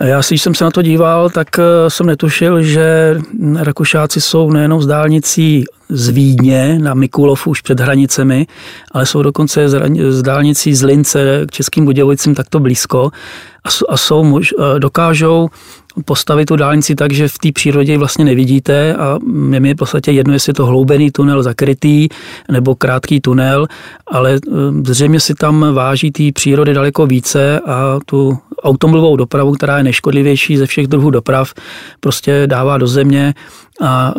Eh, já si, když jsem se na to díval, tak jsem netušil, že Rakušáci jsou nejenom z dálnicí z Vídně na Mikulov už před hranicemi, ale jsou dokonce z dálnicí z Lince k Českým Budějovicím takto blízko. A jsou, mož, dokážou postavit tu dálnici tak, že v té přírodě ji vlastně nevidíte a je mi v podstatě jedno, jestli je to hloubený tunel zakrytý nebo krátký tunel, ale e, zřejmě si tam váží té přírody daleko více a tu automobilovou dopravu, která je nejškodlivější ze všech druhů doprav, prostě dává do země a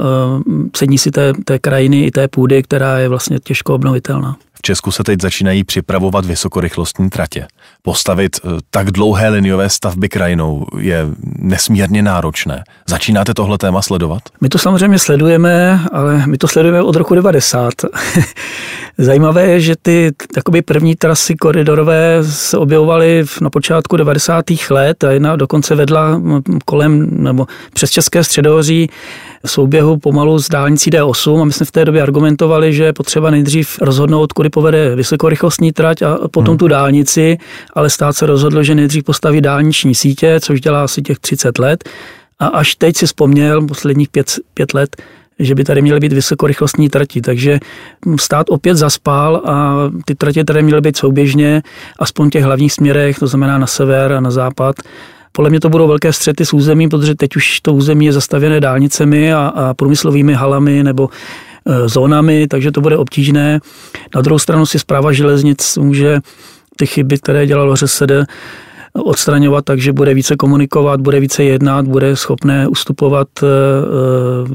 cení si té, té krajiny i té půdy, která je vlastně těžko obnovitelná. V Česku se teď začínají připravovat vysokorychlostní tratě. Postavit eh, tak dlouhé liniové stavby krajinou je nesmírně náročné. Začínáte tohle téma sledovat? My to samozřejmě sledujeme, ale my to sledujeme od roku 90. Zajímavé je, že ty takoby první trasy koridorové se objevovaly na počátku 90. let a jedna dokonce vedla kolem nebo přes České středohoří souběhu pomalu z dálnicí D8 a my jsme v té době argumentovali, že je potřeba nejdřív rozhodnout, kudy povede vysokorychlostní trať a potom hmm. tu dálnici, ale stát se rozhodl, že nejdřív postaví dálniční sítě, což dělá asi těch 30 let. A až teď si vzpomněl, posledních pět, pět let, že by tady měly být vysokorychlostní trati. Takže stát opět zaspal a ty tratě tady měly být souběžně, aspoň v těch hlavních směrech, to znamená na sever a na západ. Podle mě to budou velké střety s územím, protože teď už to území je zastavěné dálnicemi a, a průmyslovými halami nebo e, zónami, takže to bude obtížné. Na druhou stranu si zpráva železnic může ty chyby, které dělalo ŘSD, odstraňovat, takže bude více komunikovat, bude více jednat, bude schopné ustupovat eh,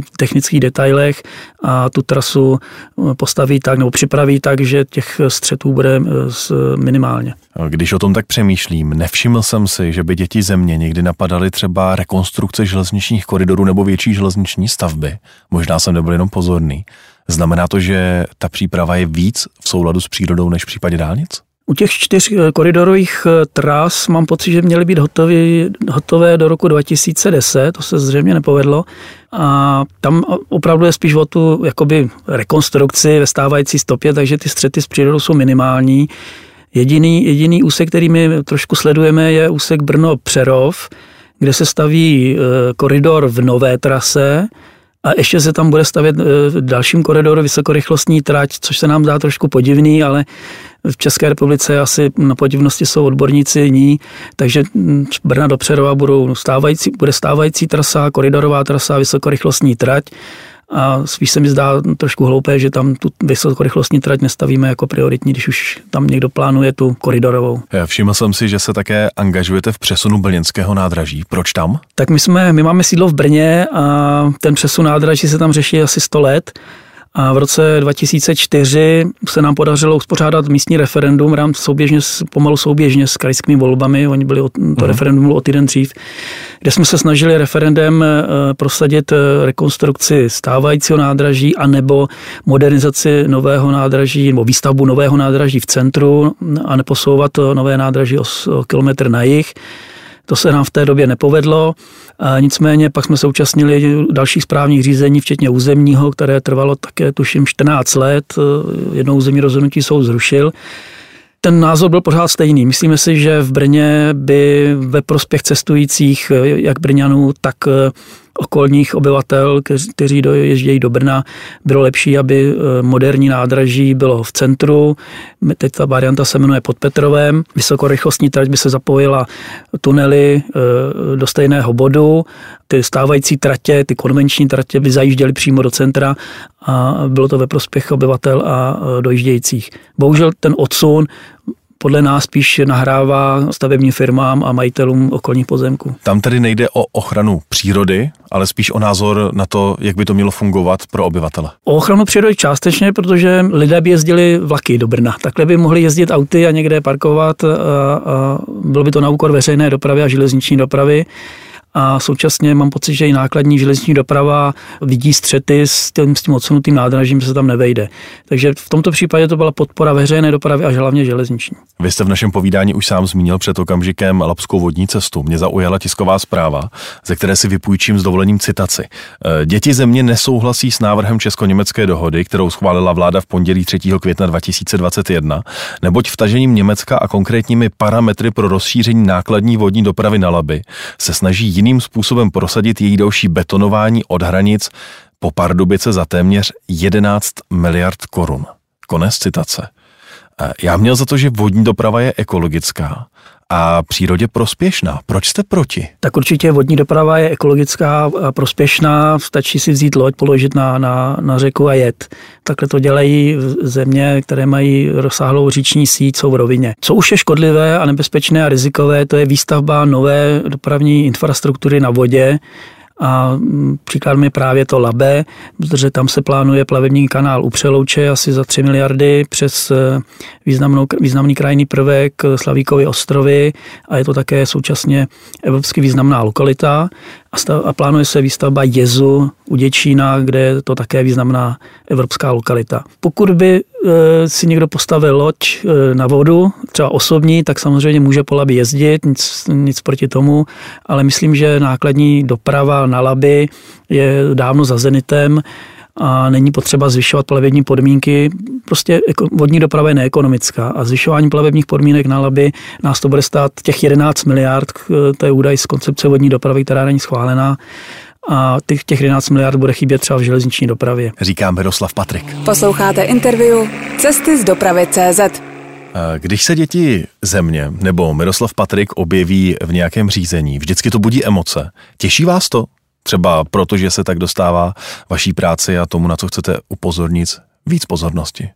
v technických detailech a tu trasu eh, postaví tak nebo připraví tak, že těch střetů bude eh, minimálně. Když o tom tak přemýšlím, nevšiml jsem si, že by děti země někdy napadaly třeba rekonstrukce železničních koridorů nebo větší železniční stavby. Možná jsem nebyl jenom pozorný. Znamená to, že ta příprava je víc v souladu s přírodou než v případě dálnic? U těch čtyř eh, koridorových eh, tras mám pocit, že měly být hotové, hotové do roku 2010, to se zřejmě nepovedlo. A tam opravdu je spíš o tu jakoby rekonstrukci ve stávající stopě, takže ty střety s přírodou jsou minimální. Jediný, jediný úsek, který my trošku sledujeme, je úsek Brno-Přerov, kde se staví eh, koridor v nové trase, A ještě se tam bude stavět v dalším koridoru vysokorychlostní trať, což se nám dá trošku podivný, ale v České republice asi na podivnosti jsou odborníci jiní, takže Brna do Přerova budou stávající, bude stávající trasa, koridorová trasa, vysokorychlostní trať a spíš se mi zdá trošku hloupé, že tam tu vysokorychlostní trať nestavíme jako prioritní, když už tam někdo plánuje tu koridorovou. Já všiml jsem si, že se také angažujete v přesunu brněnského nádraží. Proč tam? Tak my, jsme, my máme sídlo v Brně a ten přesun nádraží se tam řeší asi 100 let. A v roce 2004 se nám podařilo uspořádat místní referendum v rámci souběžně, pomalu souběžně s krajskými volbami. Oni byli, to uh-huh. referendum bylo o týden dřív, kde jsme se snažili referendem eh, prosadit eh, rekonstrukci stávajícího nádraží a nebo modernizaci nového nádraží nebo výstavbu nového nádraží v centru a neposouvat nové nádraží o, o kilometr na jih. To se nám v té době nepovedlo. Nicméně pak jsme se účastnili dalších správních řízení, včetně územního, které trvalo také tuším 14 let. Jednou územní rozhodnutí soud zrušil. Ten názor byl pořád stejný. Myslíme si, že v Brně by ve prospěch cestujících, jak Brňanů, tak okolních obyvatel, kteří doježdějí do Brna, bylo lepší, aby eh, moderní nádraží bylo v centru. Teď ta varianta se jmenuje pod Petrovem. Vysokorychlostní trať by se zapojila tunely eh, do stejného bodu. Ty stávající tratě, ty konvenční tratě by zajížděly přímo do centra a bylo to ve prospěch obyvatel a eh, dojíždějících. Bohužel ten odsun podle nás spíš nahrává stavebním firmám a majitelům okolních pozemků. Tam tedy nejde o ochranu přírody, ale spíš o názor na to, jak by to mělo fungovat pro obyvatele. O ochranu přírody částečně, protože lidé by jezdili vlaky do Brna. Takhle by mohli jezdit auty a někde parkovat a, a bylo by to na úkor veřejné dopravy a železniční dopravy a současně mám pocit, že i nákladní železniční doprava vidí střety s tím, s tím odsunutým nádražím, že se tam nevejde. Takže v tomto případě to byla podpora veřejné dopravy a hlavně železniční. Vy jste v našem povídání už sám zmínil před okamžikem Lapskou vodní cestu. Mě zaujala tisková zpráva, ze které si vypůjčím s dovolením citaci. E, děti země nesouhlasí s návrhem česko-německé dohody, kterou schválila vláda v pondělí 3. května 2021, neboť vtažením Německa a konkrétními parametry pro rozšíření nákladní vodní dopravy na Laby se snaží jiným způsobem prosadit její další betonování od hranic po Pardubice za téměř 11 miliard korun. Konec citace. E, já měl za to, že vodní doprava je ekologická a přírodě prospěšná. Proč jste proti? Tak určitě vodní doprava je ekologická a prospěšná. Stačí si vzít loď, položit na, na, na řeku a jet. Takhle to dělají země, které mají rozsáhlou říční síť, jsou v rovině. Co už je škodlivé a nebezpečné a rizikové, to je výstavba nové dopravní infrastruktury na vodě, a mm, příkladem je právě to Labe, protože tam se plánuje plavební kanál u Přelouče asi za 3 miliardy přes eh, významnou, významný krajný prvek Slavíkovy ostrovy a je to také současně evropsky významná lokalita a, stav, a plánuje se výstavba jezu u Děčína, kde je to také významná evropská lokalita. Pokud by si někdo postavil loď e, na vodu, třeba osobní, tak samozřejmě může po Labi jezdit, nic, nic proti tomu, ale myslím, že nákladní doprava na Labi je dávno za zenitem a není potřeba zvyšovat plavební podmínky. Prostě vodní doprava je neekonomická a zvyšování plavebních podmínek na Labi nás to bude stát těch 11 miliard, to je údaj z koncepce vodní dopravy, která není schválená a těch, těch 11 miliard bude chybět třeba v železniční dopravě. Říká Miroslav Patrik. Posloucháte interview Cesty z dopravy CZ. Když se děti země nebo Miroslav Patrik objeví v nějakém řízení, vždycky to budí emoce. Těší vás to? Třeba protože se tak dostává vaší práci a tomu, na co chcete upozornit, víc pozornosti.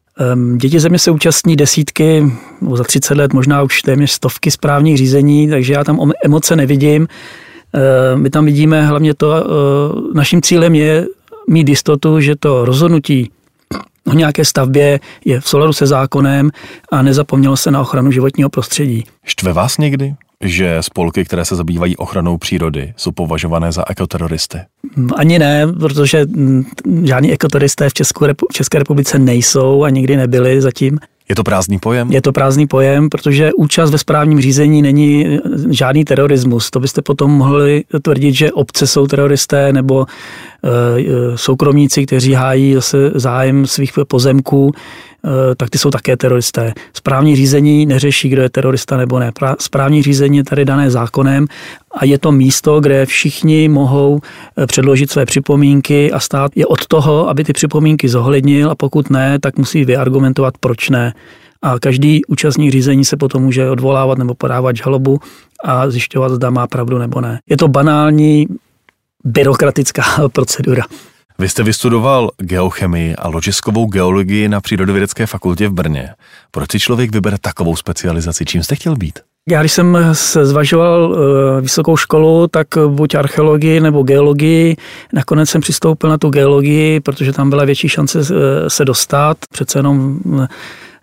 Děti země se účastní desítky, za 30 let možná už téměř stovky správních řízení, takže já tam emoce nevidím. My tam vidíme hlavně to, e, naším cílem je mít jistotu, že to rozhodnutí o nějaké stavbě je v souladu se zákonem a nezapomnělo se na ochranu životního prostředí. Štve vás někdy? že spolky, které se zabývají ochranou přírody, jsou považované za ekoteroristy? Ani ne, protože žádní ekoteroristé v České republice nejsou a nikdy nebyli zatím. Je to prázdný pojem? Je to prázdný pojem, protože účast ve správním řízení není žádný terorismus. To byste potom mohli tvrdit, že obce jsou teroristé nebo e, soukromníci, kteří hájí zase zájem svých pozemků. Tak ty jsou také teroristé. Správní řízení neřeší, kdo je terorista nebo ne. Správní řízení je tady dané zákonem a je to místo, kde všichni mohou eh, předložit své připomínky a stát je od toho, aby ty připomínky zohlednil a pokud ne, tak musí vyargumentovat, proč ne. A každý účastník řízení se potom může odvolávat nebo podávat žalobu a zjišťovat, zda má pravdu nebo ne. Je to banální byrokratická procedura. Vy jste vystudoval geochemii a ložiskovou geologii na Přírodovědecké fakultě v Brně. Proč si člověk vybere takovou specializaci? Čím jste chtěl být? Já když jsem se zvažoval eh, vysokou školu, tak buď archeologii nebo geologii. Nakonec jsem přistoupil na tu geologii, protože tam byla větší šance eh, se dostat. Přece jenom eh,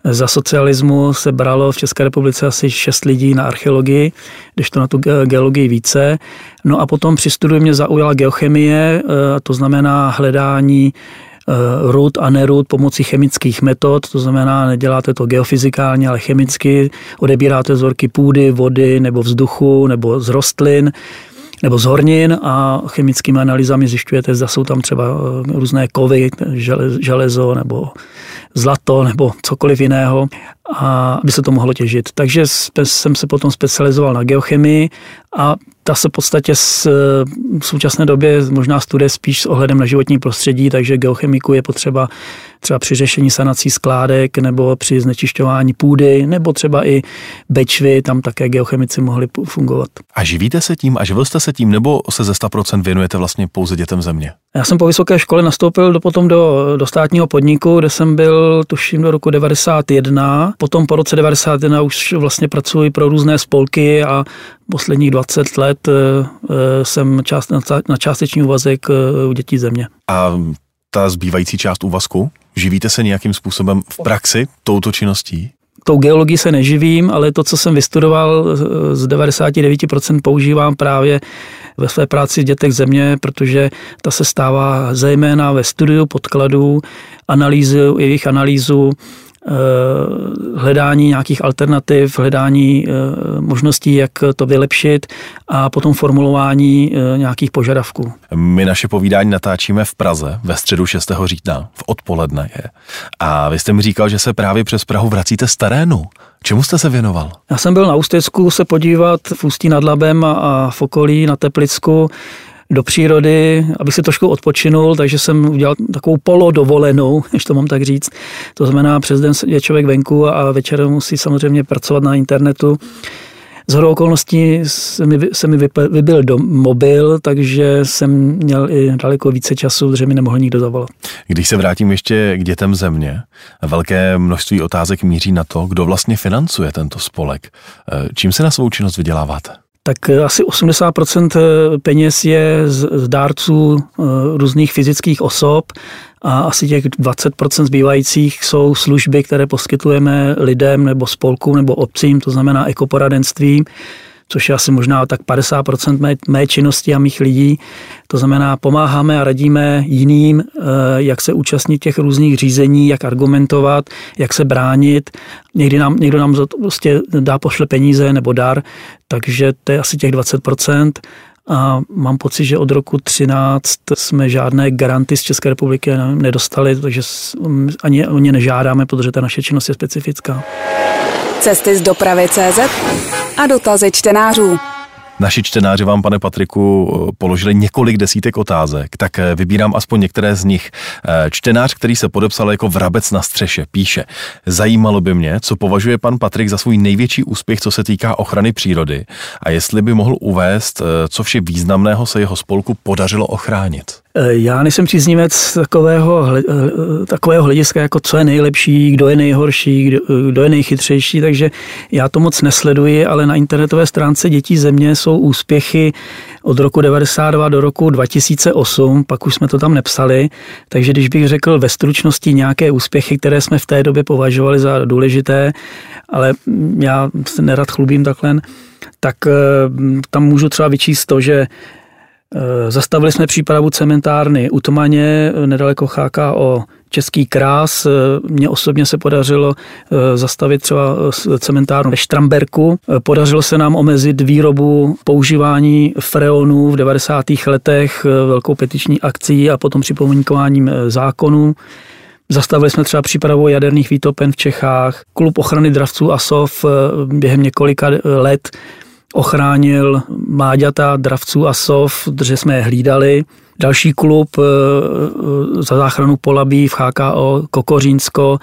za socialismu se bralo v České republice asi šest lidí na archeologii, když to na tu geologii více. No a potom při studiu mě zaujala geochemie, to znamená hledání Eh, rud a nerud pomocí chemických metod, to znamená, neděláte to geofyzikálně, ale chemicky, odebíráte vzorky půdy, vody nebo vzduchu nebo z rostlin nebo z hornin a chemickými analýzami zjišťujete, zda jsou tam třeba eh, různé kovy, železo nebo zlato nebo cokoliv jiného, a aby se to mohlo těžit. Takže jsem se potom specializoval na geochemii a ta se v podstatě s, v současné době možná studuje spíš s ohledem na životní prostředí, takže geochemiku je potřeba třeba při řešení sanací skládek nebo při znečišťování půdy, nebo třeba i bečvy, tam také geochemici mohli fungovat. A živíte se tím a živil jste se tím, nebo se ze 100% věnujete vlastně pouze dětem země? Já jsem po vysoké škole nastoupil do, potom do, do státního podniku, kde jsem byl tuším do roku 91. Potom po roce 91 už vlastně pracuji pro různé spolky a posledních 20 let eh, eh, jsem část, na částečný úvazek eh, u dětí země. A ta zbývající část úvazku? Živíte se nějakým způsobem v praxi touto činností? Tou geologii se neživím, ale to, co jsem vystudoval, z 99% používám právě ve své práci v dětech země, protože ta se stává zejména ve studiu podkladů, analýzu, jejich analýzu, hledání nějakých alternativ, hledání eh, možností, jak to vylepšit a potom formulování eh, nějakých požadavků. My naše povídání natáčíme v Praze ve středu 6. října, v odpoledne je. A vy jste mi říkal, že se právě přes Prahu vracíte z terénu. Čemu jste se věnoval? Já jsem byl na Ústecku se podívat v Ústí nad Labem a v okolí na Teplicku do přírody, abych si trošku odpočinul, takže jsem udělal takovou polodovolenou, když to mám tak říct. To znamená, přes den je člověk venku a večer musí samozřejmě pracovat na internetu. Z hodou okolností se mi, se mi vybil do mobil, takže jsem měl i daleko více času, protože mi nemohl nikdo zavolat. Když se vrátím ještě k dětem země, velké množství otázek míří na to, kdo vlastně financuje tento spolek. Čím se na svou činnost vyděláváte? Tak eh, asi 80% eh, peněz je z dárců eh, různých fyzických osob a asi těch 20% zbývajících jsou služby, které poskytujeme lidem nebo spolkům nebo obcím, to znamená ekoporadenství což je asi možná tak 50% mé, mé činnosti a mých lidí. To znamená, pomáháme a radíme jiným, eh, jak se účastnit těch různých řízení, jak argumentovat, jak se bránit. Někdy nám, někdo nám prostě dá, pošle peníze nebo dar, takže to je asi těch 20%. A mám pocit, že od roku 13 jsme žádné garanty z České republiky nedostali, takže ani o ně nežádáme, protože ta naše činnost je specifická. Cesty z dopravy CZ a dotazy čtenářů. Naši čtenáři vám, pane Patriku, položili několik desítek otázek, tak eh, vybírám aspoň některé z nich. Eh, čtenář, který se podepsal jako vrabec na střeše, píše, zajímalo by mě, co považuje pan Patrik za svůj největší úspěch, co se týká ochrany přírody a jestli by mohl uvést, eh, co vše významného se jeho spolku podařilo ochránit. Já nejsem příznivec takového, takového hlediska, jako co je nejlepší, kdo je nejhorší, kdo, kdo je nejchytřejší, takže já to moc nesleduji, ale na internetové stránce Dětí země jsou úspěchy od roku 92 do roku 2008, pak už jsme to tam nepsali, takže když bych řekl ve stručnosti nějaké úspěchy, které jsme v té době považovali za důležité, ale já se nerad chlubím takhle, tak eh, tam můžu třeba vyčíst to, že Eh, zastavili jsme přípravu cementárny u Tomaně, eh, nedaleko HKO Český krás. Eh, mně osobně se podařilo zastavit třeba cementárnu ve Štramberku. Podařilo se nám omezit výrobu používání freonů v 90. letech velkou petiční akcí a potom připomínkováním zákonů. Zastavili jsme třeba přípravu jaderných výtopen v Čechách. Klub ochrany dravců a sov během několika let ochránil mláďata dravců a sov, protože jsme je hlídali. Další klub za záchranu polabí v HKO Kokořínsko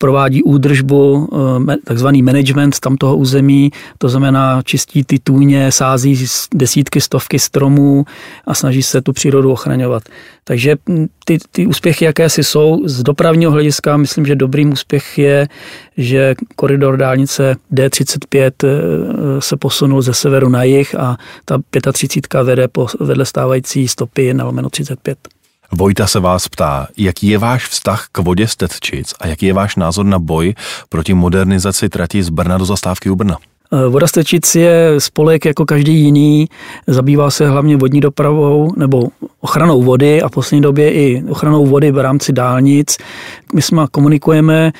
provádí údržbu, eh, takzvaný management tam toho území, to znamená čistí ty tůně, sází desítky, stovky stromů a snaží se tu přírodu ochraňovat. Takže hm, ty, ty úspěchy, jaké si jsou, z dopravního hlediska myslím, že dobrým úspěch je, že koridor dálnice D35 eh, se posunul ze severu na jih a ta 35 vede po, vedle stávající stopy na lomeno 35. Vojta se vás ptá, jaký je váš vztah k vodě z Tetčic a jaký je váš názor na boj proti modernizaci trati z Brna do zastávky u Brna? Eh, voda z Tečic je spolek jako každý jiný, zabývá se hlavně vodní dopravou nebo ochranou vody a v poslední době i ochranou vody v rámci dálnic. My jsme komunikujeme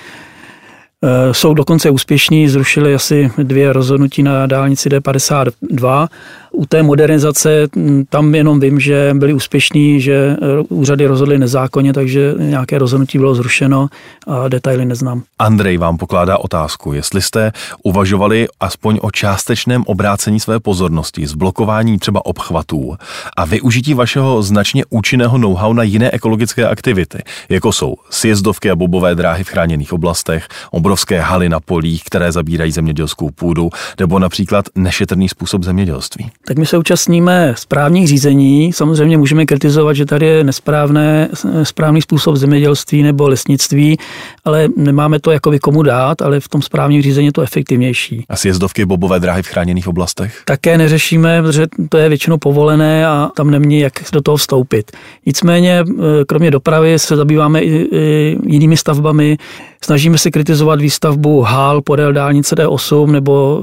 jsou dokonce úspěšní, zrušili asi dvě rozhodnutí na dálnici D52. U té modernizace hm, tam jenom vím, že byli úspěšní, že eh, úřady rozhodly nezákonně, takže nějaké rozhodnutí bylo zrušeno a detaily neznám. Andrej vám pokládá otázku, jestli jste uvažovali aspoň o částečném obrácení své pozornosti, zblokování třeba obchvatů a využití vašeho značně účinného know-how na jiné ekologické aktivity, jako jsou sjezdovky a bobové dráhy v chráněných oblastech, obrovské haly na polích, které zabírají zemědělskou půdu, nebo například nešetrný způsob zemědělství. Tak my se účastníme správních řízení. Samozřejmě můžeme kritizovat, že tady je nesprávné, správný způsob zemědělství nebo lesnictví, ale nemáme to jako komu dát, ale v tom správním řízení je to efektivnější. A sjezdovky bobové dráhy v chráněných oblastech? Také neřešíme, protože to je většinou povolené a tam nemění, jak do toho vstoupit. Nicméně, e, kromě dopravy se zabýváme i jinými stavbami. Snažíme se kritizovat výstavbu hál podél dálnice D8 nebo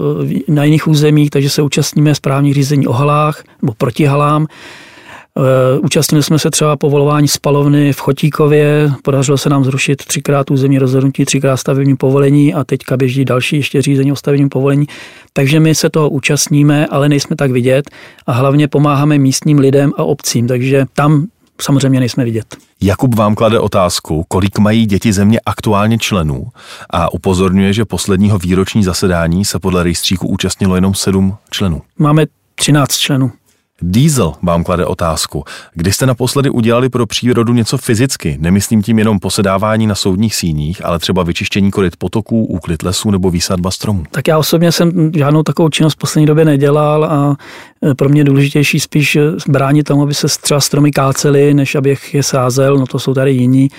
e, na jiných územích, takže se účastníme správních řízení o halách nebo proti halám. E, účastnili jsme se třeba povolování spalovny v Chotíkově, podařilo se nám zrušit třikrát územní rozhodnutí, třikrát stavební povolení a teďka běží další ještě řízení o stavebním povolení. Takže my se toho účastníme, ale nejsme tak vidět a hlavně pomáháme místním lidem a obcím, takže tam samozřejmě nejsme vidět. Jakub vám klade otázku, kolik mají děti země aktuálně členů a upozorňuje, že posledního výroční zasedání se podle rejstříku účastnilo jenom sedm členů. Máme 13 členů. Diesel vám klade otázku. Kdy jste naposledy udělali pro přírodu něco fyzicky? Nemyslím tím jenom posedávání na soudních síních, ale třeba vyčištění koryt potoků, úklid lesů nebo výsadba stromů. Tak já osobně jsem žádnou takovou činnost v poslední době nedělal a e, pro mě důležitější spíš e, bránit tomu, aby se třeba stromy kácely, než abych je sázel, no to jsou tady jiní.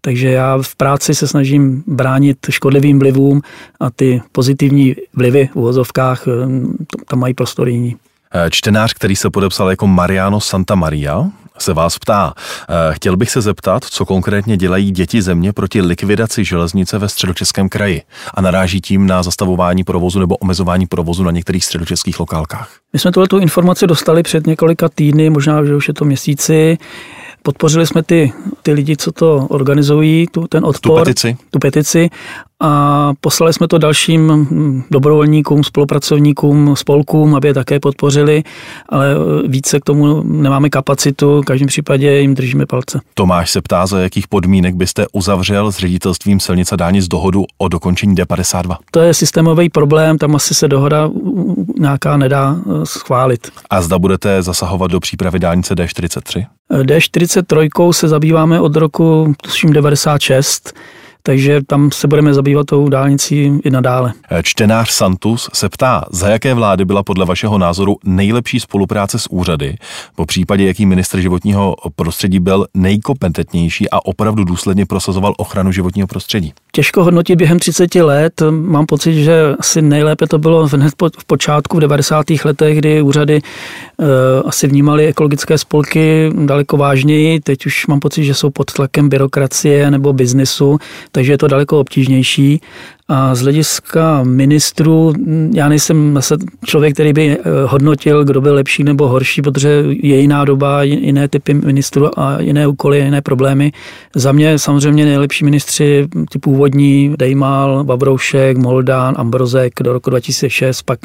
Takže já v práci se snažím bránit škodlivým vlivům a ty pozitivní vlivy v uvozovkách e, tam mají prostor jiní. Eh, čtenář, který se podepsal jako Mariano Santa Maria, se vás ptá. Eh, chtěl bych se zeptat, co konkrétně dělají děti země proti likvidaci železnice ve středočeském kraji a naráží tím na zastavování provozu nebo omezování provozu na některých středočeských lokálkách. My jsme tuhle informaci dostali před několika týdny, možná, že už je to měsíci. Podpořili jsme ty, ty lidi, co to organizují, tu, ten odpor, tu petici. tu petici a poslali jsme to dalším hm, dobrovolníkům, spolupracovníkům, spolkům, aby je také podpořili, ale více k tomu nemáme kapacitu, v každém případě jim držíme palce. Tomáš se ptá, za jakých podmínek byste uzavřel s ředitelstvím silnice dálnic dohodu o dokončení D52? To je systémový problém, tam asi se dohoda nějaká nedá eh, schválit. A zda budete zasahovat do přípravy dálnice D43? D43 se zabýváme od roku, tuším, 96 takže tam se budeme zabývat tou dálnicí i nadále. Čtenář Santus se ptá, za jaké vlády byla podle vašeho názoru nejlepší spolupráce s úřady, po případě jaký ministr životního prostředí byl nejkompetentnější a opravdu důsledně prosazoval ochranu životního prostředí? Těžko hodnotit během 30 let. Mám pocit, že asi nejlépe to bylo hned v počátku v 90. letech, kdy úřady uh, asi vnímali ekologické spolky daleko vážněji. Teď už mám pocit, že jsou pod tlakem byrokracie nebo biznisu takže je to daleko obtížnější. A z hlediska ministrů, já nejsem zase člověk, který by eh, hodnotil, kdo byl lepší nebo horší, protože je jiná doba, jiné typy ministrů a jiné úkoly, jiné problémy. Za mě samozřejmě nejlepší ministři, ty původní, Dejmal, Babroušek, Moldán, Ambrozek do roku 2006, pak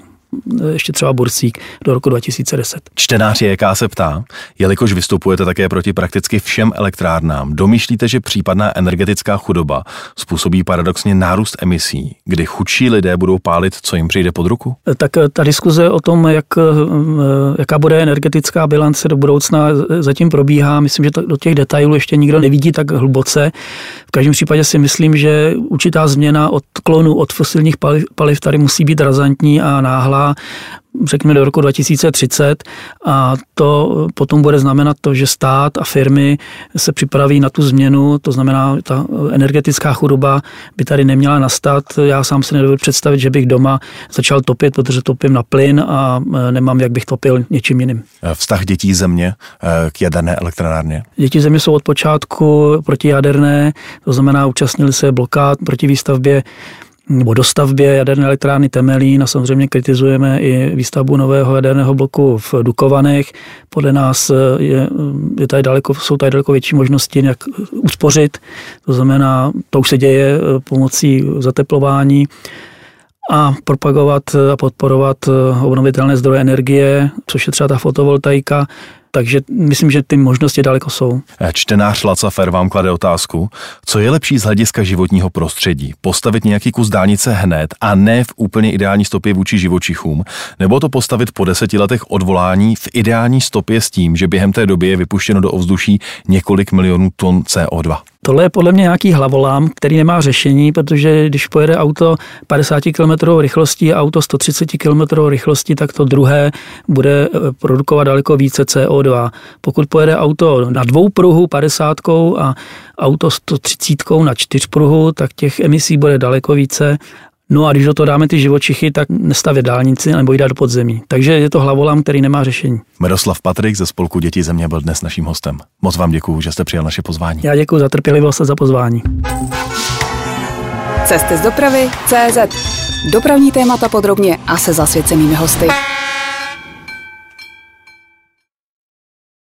ještě třeba Bursík do roku 2010. Čtenář JK se ptá, jelikož vystupujete také proti prakticky všem elektrárnám, domýšlíte, že případná energetická chudoba způsobí paradoxně nárůst emisí, kdy chudší lidé budou pálit, co jim přijde pod ruku? Tak ta diskuze o tom, jak, jaká bude energetická bilance do budoucna, zatím probíhá. Myslím, že to, do těch detailů ještě nikdo nevidí tak hluboce. V každém případě si myslím, že určitá změna od klonu od fosilních paliv, paliv tady musí být razantní a náhlá řekněme do roku 2030 a to potom bude znamenat to, že stát a firmy se připraví na tu změnu, to znamená, ta energetická chudoba by tady neměla nastat. Já sám si nedovedu představit, že bych doma začal topit, protože topím na plyn a e, nemám, jak bych topil něčím jiným. Vztah dětí země e, k jaderné elektrárně? Děti země jsou od počátku protijaderné, to znamená, účastnili se blokád proti výstavbě nebo dostavbě jaderné elektrárny Temelín a samozřejmě kritizujeme i výstavbu nového jaderného bloku v Dukovanech. Podle nás je, je tady daleko, jsou tady daleko větší možnosti, jak uspořit. To znamená, to už se děje pomocí zateplování a propagovat a podporovat obnovitelné zdroje energie, což je třeba ta fotovoltaika, takže myslím, že ty možnosti daleko jsou. Čtenář Lacafer vám klade otázku, co je lepší z hlediska životního prostředí? Postavit nějaký kus dálnice hned a ne v úplně ideální stopě vůči živočichům, nebo to postavit po deseti letech odvolání v ideální stopě s tím, že během té doby je vypuštěno do ovzduší několik milionů ton CO2? Tohle je podle mě nějaký hlavolám, který nemá řešení, protože když pojede auto 50 km rychlostí a auto 130 km rychlosti, tak to druhé bude eh, produkovat daleko více CO2. Pokud pojede auto na dvou pruhu 50 a auto 130 na čtyřpruhu, tak těch emisí bude daleko více No a když do toho dáme ty živočichy, tak nestavět dálnici nebo jít do podzemí. Takže je to hlavolám, který nemá řešení. Miroslav Patrik ze spolku Děti země byl dnes naším hostem. Moc vám děkuji, že jste přijal naše pozvání. Já děkuji za trpělivost a za pozvání. Cesty z dopravy CZ. Dopravní témata podrobně a se zasvěcenými hosty.